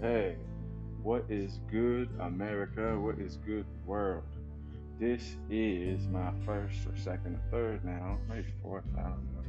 Hey, what is good, America? What is good, world? This is my first or second or third now, maybe fourth, I don't know.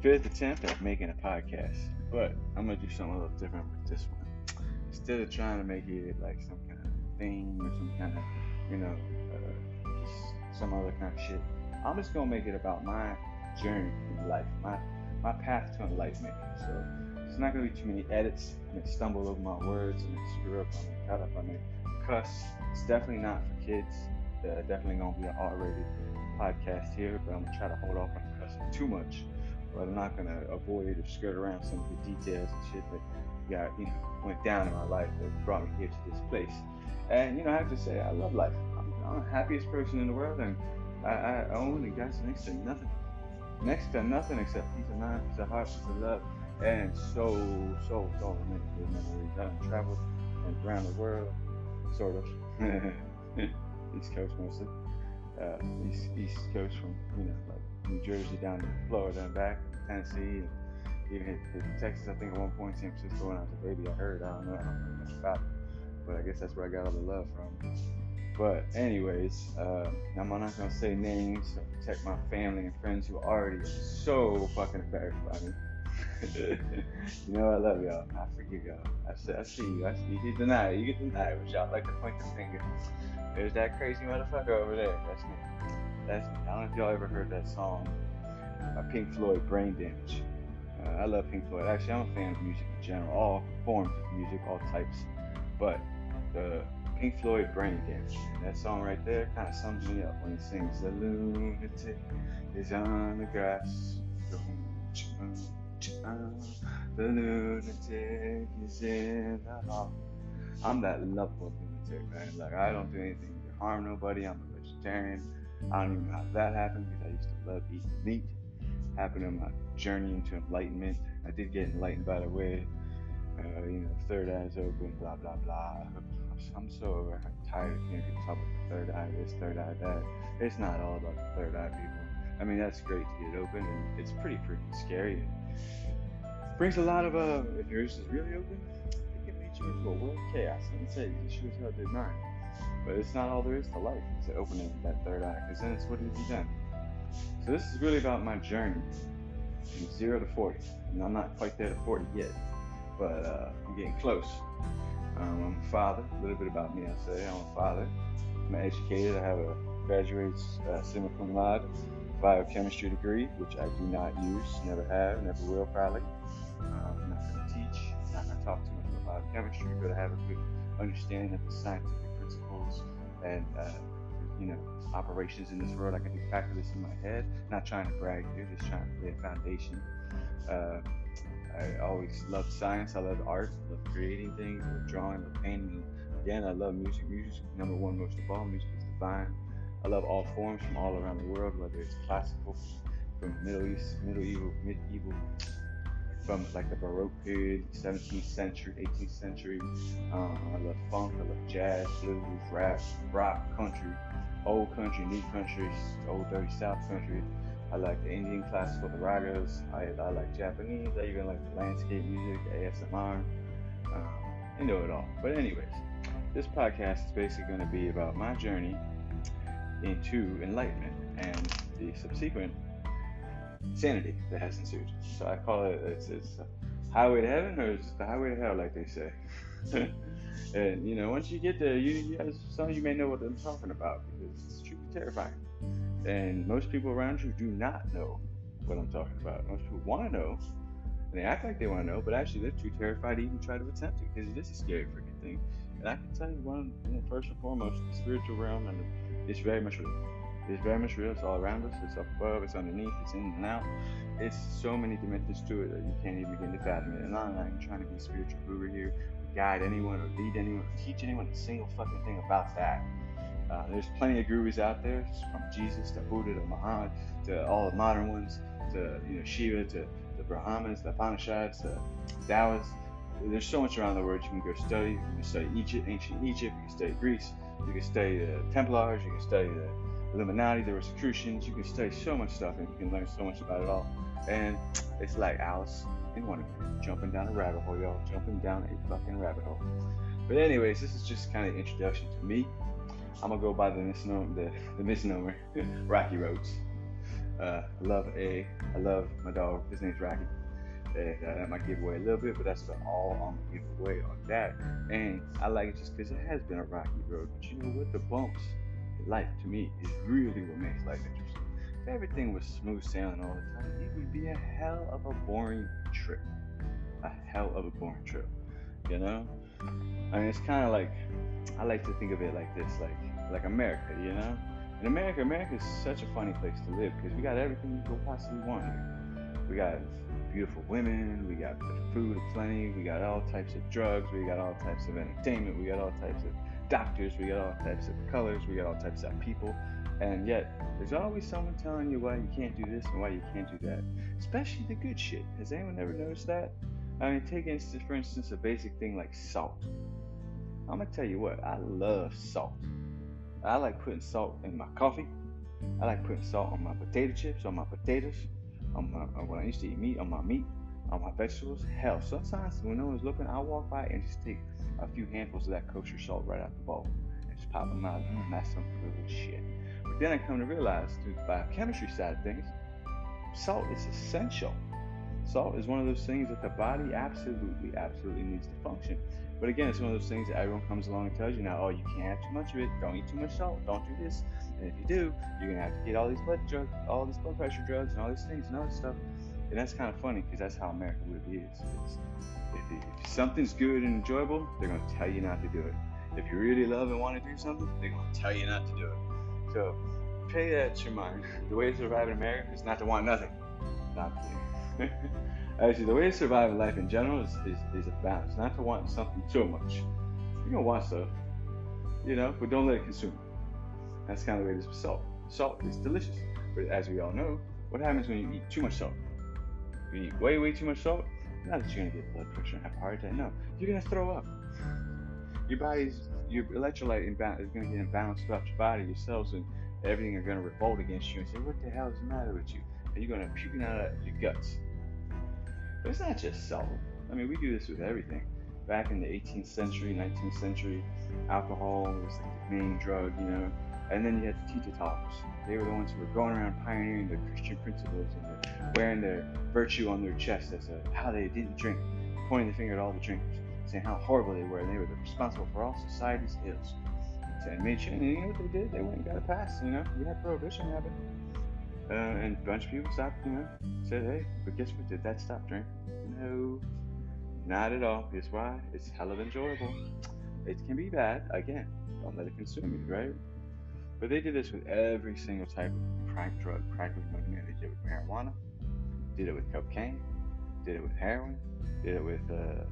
Fifth attempt at making a podcast, but I'm gonna do something a little different with this one. Instead of trying to make it like some kind of thing or some kind of, you know, uh, some other kind of shit, I'm just gonna make it about my journey in life, my my path to enlightenment. So it's not gonna be too many edits. I may stumble over my words, I may screw up, I may cut up, cuss. It's definitely not for kids. Uh, definitely gonna be an R-rated podcast here, but I'm gonna try to hold off on cussing too much. But I'm not gonna avoid or skirt around some of the details and shit that got you know went down in my life that brought me here to this place. And you know, I have to say, I love life. I'm, I'm the happiest person in the world, and I, I own and got next to nothing, next to nothing except peace of mind, peace of heart, peace of love, and so, so, so many good memories. I've traveled around the world, sort of. East Coast mostly. Uh, East, East Coast from, you know, like New Jersey down to Florida and back, Tennessee, and even hit, hit Texas, I think at one point, San Francisco, when I was a baby, I heard, I don't know, I don't know much about it. But I guess that's where I got all the love from. But anyways, uh, I'm not gonna say names to protect my family and friends who are already so fucking embarrassed by me. you know I love y'all. I forgive y'all. I see, I see you. I see you. You deny it. You get denied, but y'all like to point the finger. There's that crazy motherfucker over there. That's me. That's me. I don't know if y'all ever heard that song by Pink Floyd, Brain Damage. Uh, I love Pink Floyd. Actually, I'm a fan of music in general, all forms of music, all types. But the Pink Floyd, Brain Damage. That song right there kind of sums me up when he sings, "The lunatic is on the grass." The lunatic is in the hall. I'm that lovable lunatic, man. Like I don't do anything to harm nobody. I'm a vegetarian. I don't even know how that happened because I used to love eating meat. Happened in my journey into enlightenment. I did get enlightened by the way. Uh, you know, third eye's open, blah blah blah. I'm so over tired of hearing people talk about the third eye this, third eye that. It's not all about the third eye, people. I mean, that's great to get open, and it's pretty freaking scary. Brings a lot of, uh, if yours is really open, it can lead you into a world of chaos. Let me tell you, it sure as hell did mine. But it's not all there is to life. It's opening that third eye, because then it's what have you done? So this is really about my journey from zero to 40. And I'm not quite there to 40 yet, but uh, I'm getting close. Um, I'm a father. A little bit about me, I say. I'm a father. I'm educated. I have a graduate uh, summa cum laude biochemistry degree, which I do not use, never have, never will probably. Um, I'm not going to teach, I'm not going to talk too much about biochemistry, but I have a good understanding of the scientific principles and, uh, you know, operations in this world. I can do calculus in my head. Not trying to brag here, just trying to lay a foundation. Uh, I always loved science. I love art. I love creating things. I love drawing. I love painting. Again, I love music. Music, number one most of all. Music is divine. I love all forms from all around the world, whether it's classical, from Middle East, medieval, medieval, from like the Baroque period, 17th century, 18th century. Um, I love funk. I love jazz, blues, rap, rock, country, old country, new country, old dirty South country. I like the Indian classical, ragas. I, I like Japanese. I even like the landscape music, ASMR. Um, you know it all. But anyways, this podcast is basically going to be about my journey into enlightenment and the subsequent sanity that has ensued. So I call it it's, it's highway to heaven or it's the highway to hell, like they say. and you know, once you get there, you, you some of you may know what I'm talking about because it's truly terrifying. And most people around you do not know what I'm talking about. Most people want to know, and they act like they want to know, but actually they're too terrified to even try to attempt it because it is a scary freaking thing. And I can tell you one, you know, first and foremost, the spiritual realm and it's very much real. It's very much real. It's all around us. It's up above. It's underneath. It's in and out. It's so many dimensions to it that you can't even begin to fathom it. And I'm not even trying to be a spiritual guru here, guide anyone or lead anyone or teach anyone a single fucking thing about that. Uh, there's plenty of gurus out there, from Jesus to Buddha to Muhammad to all the modern ones to you know Shiva to the Brahmins, the Upanishads, the Taoists. There's so much around the world you can go study. You can study Egypt, ancient Egypt. You can study Greece. You can study the Templars, you can study the Illuminati, the Rosicrucians, you can study so much stuff and you can learn so much about it all. And it's like Alice in Wonderland, jumping down a rabbit hole, y'all, jumping down a fucking rabbit hole. But anyways, this is just kind of introduction to me. I'm gonna go by the misnomer, the, the misnomer, Rocky Roads. Uh, love a, I love my dog. His name's Rocky. And uh, that might give away a little bit, but that's about all I'm gonna give away on that. And I like it just because it has been a rocky road. But you know what? The bumps life to me is really what makes life interesting. If everything was smooth sailing all the time, it would be a hell of a boring trip. A hell of a boring trip. You know? I mean, it's kind of like I like to think of it like this, like like America. You know? In America, America is such a funny place to live because we got everything you could possibly want here. We got beautiful women, we got food aplenty, we got all types of drugs, we got all types of entertainment, we got all types of doctors, we got all types of colors, we got all types of people. And yet, there's always someone telling you why you can't do this and why you can't do that. Especially the good shit. Has anyone ever noticed that? I mean, take instance, for instance, a basic thing like salt. I'm gonna tell you what, I love salt. I like putting salt in my coffee. I like putting salt on my potato chips, on my potatoes, on my when I used to eat meat, on my meat, on my vegetables. Hell, sometimes when no one's looking, I'll walk by and just take a few handfuls of that kosher salt right out the bowl and just pop them out. Mm, that's some good shit. But then I come to realize through the biochemistry side of things, salt is essential. Salt is one of those things that the body absolutely, absolutely needs to function. But again, it's one of those things that everyone comes along and tells you now, oh, you can't have too much of it. Don't eat too much salt. Don't do this. And if you do, you're gonna have to get all these blood drugs, all these blood pressure drugs, and all these things and all this stuff. And that's kind of funny because that's how America really is. If, if, something's good and enjoyable, they're gonna tell you not to do it. If you really love and want to do something, they're gonna tell you not to do it. So pay that to your mind. The way to survive in America is not to want nothing. Not to. Actually, the way to survive in life in general is, is, is a balance, not to want something too much. You're gonna want stuff, you know, but don't let it consume. That's kind of the way it is with salt. Salt is delicious, but as we all know, what happens when you eat too much salt? Way, way too much salt, not that you're gonna get blood pressure and have a heart attack. No, you're gonna throw up. Your body's your electrolyte imbalance is gonna get imbalanced throughout your body, your cells, and everything are gonna revolt against you and say, "What the hell is the matter with you?" And you're gonna puke out of your guts. But it's not just salt. I mean, we do this with everything. Back in the 18th century, 19th century, alcohol was the main drug, you know. And then you had the teetotallers. They were the ones who were going around pioneering the Christian principles and wearing their virtue on their chest as a, how they didn't drink, pointing the finger at all the drinkers, saying how horrible they were, and they were responsible for all society's ills. And made sure, and you know what they did? They went and got a pass, you know. We had prohibition happen. Uh, and a bunch of people stopped, you know, said, hey, but guess what? Did that stop drinking? No, not at all. Guess why? It's hell of enjoyable. It can be bad. Again, don't let it consume you, right? But they did this with every single type of crack drug, crack was movement. They did it with marijuana, did it with cocaine, did it with heroin, did it with uh,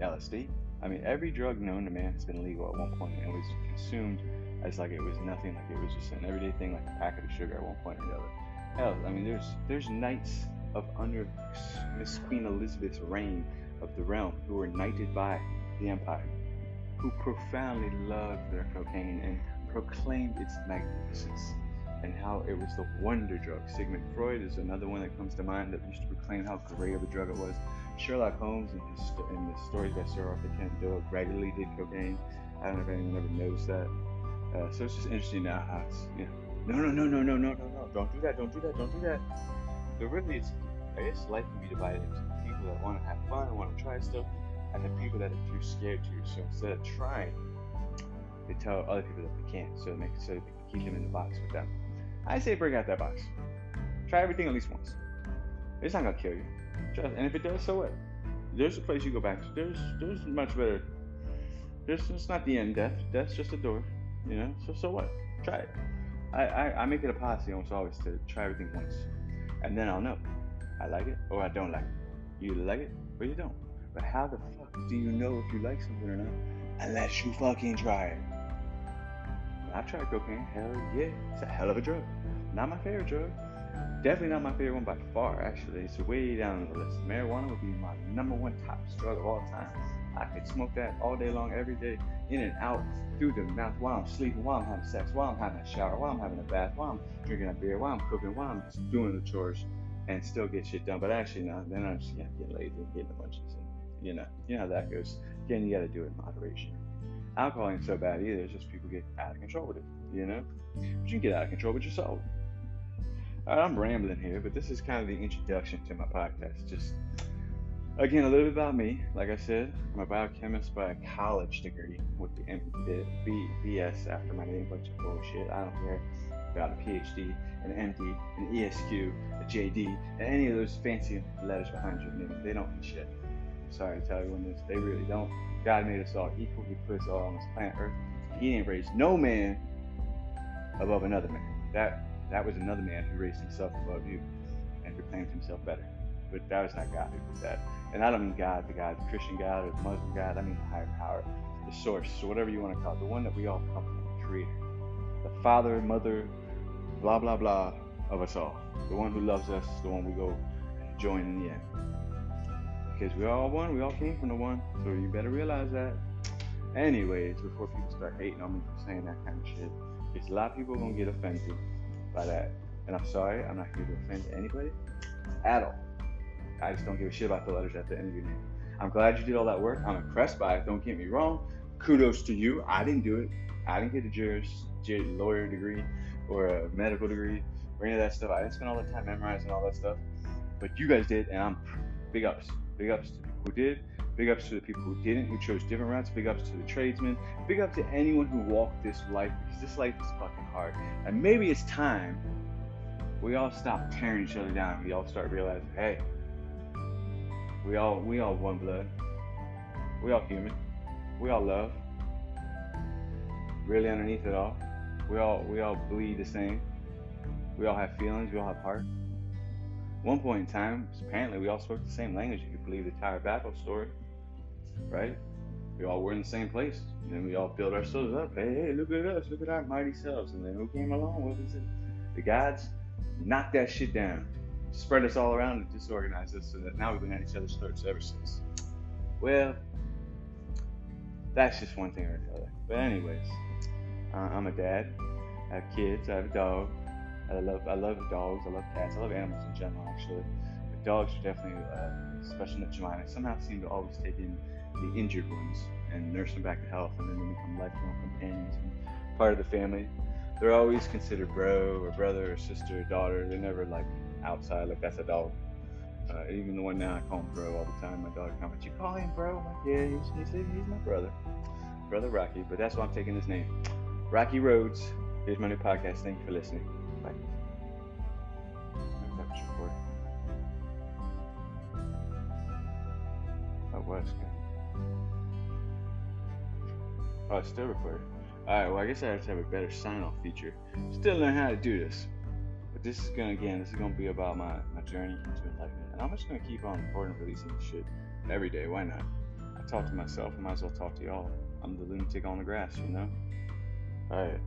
LSD. I mean, every drug known to man has been legal at one point and was consumed as like it was nothing, like it was just an everyday thing, like a packet of sugar at one point or the other. Hell, I mean, there's there's knights of under Miss Queen Elizabeth's reign of the realm who were knighted by the empire, who profoundly loved their cocaine and proclaimed its magnificence and how it was the wonder drug. Sigmund Freud is another one that comes to mind that used to proclaim how great of a drug it was. Sherlock Holmes and his, in the stories by Sir Arthur Conan Doyle regularly did cocaine. I don't know if anyone ever noticed that. Uh, so it's just interesting now how it's, you know, no, no, no, no, no, no, no, no, don't do that, don't do that, don't do that. But really, it's, I guess life can be divided into people that want to have fun and want to try stuff, and the people that are too scared to. So instead of trying, they tell other people that they can't, so it makes so they can keep them in the box with them. I say bring out that box. Try everything at least once. It's not gonna kill you. Just, and if it does, so what? There's a place you go back to. There's there's much better. There's it's not the end. Death. Death's just a door. You know. So so what? Try it. I, I, I make it a policy almost always to try everything once, and then I'll know. I like it or I don't like it. You like it or you don't. But how the fuck do you know if you like something or not? Unless you fucking try it. I've tried cocaine. Hell yeah, it's a hell of a drug. Not my favorite drug. Definitely not my favorite one by far. Actually, it's way down the list. Marijuana would be my number one top drug of all time. I could smoke that all day long, every day, in and out, through the mouth while I'm sleeping, while I'm having sex, while I'm having a shower, while I'm having a bath, while I'm drinking a beer, while I'm cooking, while I'm doing the chores. and still get shit done. But actually, no, then I'm just yeah, getting lazy and getting bunch of And, you know, you know how that goes. Again, you got to do it in moderation. Alcohol ain't so bad either. It's just people get out of control with it. You know, but you can get out of control with yourself. All right, I'm rambling here, but this is kind of the introduction to my podcast. Just again, a little bit about me. Like I said, I'm a biochemist by a college degree with the BS after my name, bunch of bullshit. I don't care about a PhD, an MD, an ESQ, a JD, and any of those fancy letters behind your name. They don't mean shit. Sorry to tell you this. They really don't. God made us all equal. He put us all on this planet Earth. He didn't raise no man above another man. That that was another man who raised himself above you and proclaimed himself better. But that was not God who did that. And I don't mean God, the God, the Christian God or the Muslim God. I mean the higher power, the source, so whatever you want to call it, the one that we all come from, the Creator, the Father, Mother, blah blah blah of us all. The one who loves us, the one we go join in the end. Because we all one, we all came from the one. So you better realize that. Anyways, before people start hating on me for saying that kind of shit, because a lot of people gonna get offended by that. And I'm sorry, I'm not here to offend anybody at all. I just don't give a shit about the letters at the end of your name. I'm glad you did all that work. I'm impressed by it. Don't get me wrong. Kudos to you. I didn't do it. I didn't get a juris, lawyer degree or a medical degree or any of that stuff. I didn't spend all the time memorizing all that stuff. But you guys did, and I'm big ups. Big ups to the people who did. Big ups to the people who didn't, who chose different routes. Big ups to the tradesmen. Big up to anyone who walked this life because this life is fucking hard. And maybe it's time we all stop tearing each other down. We all start realizing, hey, we all we all one blood. We all human. We all love. Really underneath it all, we all we all bleed the same. We all have feelings. We all have heart. One point in time, apparently, we all spoke the same language. If you believe the Tower Babel story, right? We all were in the same place. And then we all built ourselves up. Hey, hey, look at us. Look at our mighty selves. And then who came along? What was it? The gods knocked that shit down spread us all around and disorganized us so that now we've been at each other's throats ever since. Well, that's just one thing or another. But anyways, uh, I'm a dad. I have kids. I have a dog. I love I love dogs. I love cats. I love animals in general, actually. But dogs are definitely uh, special to mine. I somehow seem to always take in the injured ones and nurse them back to health, and then they become lifelong companions and part of the family. They're always considered bro or brother or sister or daughter. They're never like outside, like that's a dog. Uh, even the one now I call him bro all the time. My daughter comments, "You call him bro?" I'm like, "Yeah, he's, he's, he's my brother, brother Rocky." But that's why I'm taking his name, Rocky Roads. Here's my new podcast. Thank you for listening. That was good. Oh, it's still recording. Alright, well, I guess I have to have a better sign off feature. Still learn how to do this. But this is gonna again, this is gonna be about my, my journey into enlightenment. And I'm just gonna keep on recording releasing this shit every day. Why not? I talk to myself, I might as well talk to y'all. I'm the lunatic on the grass, you know? Alright.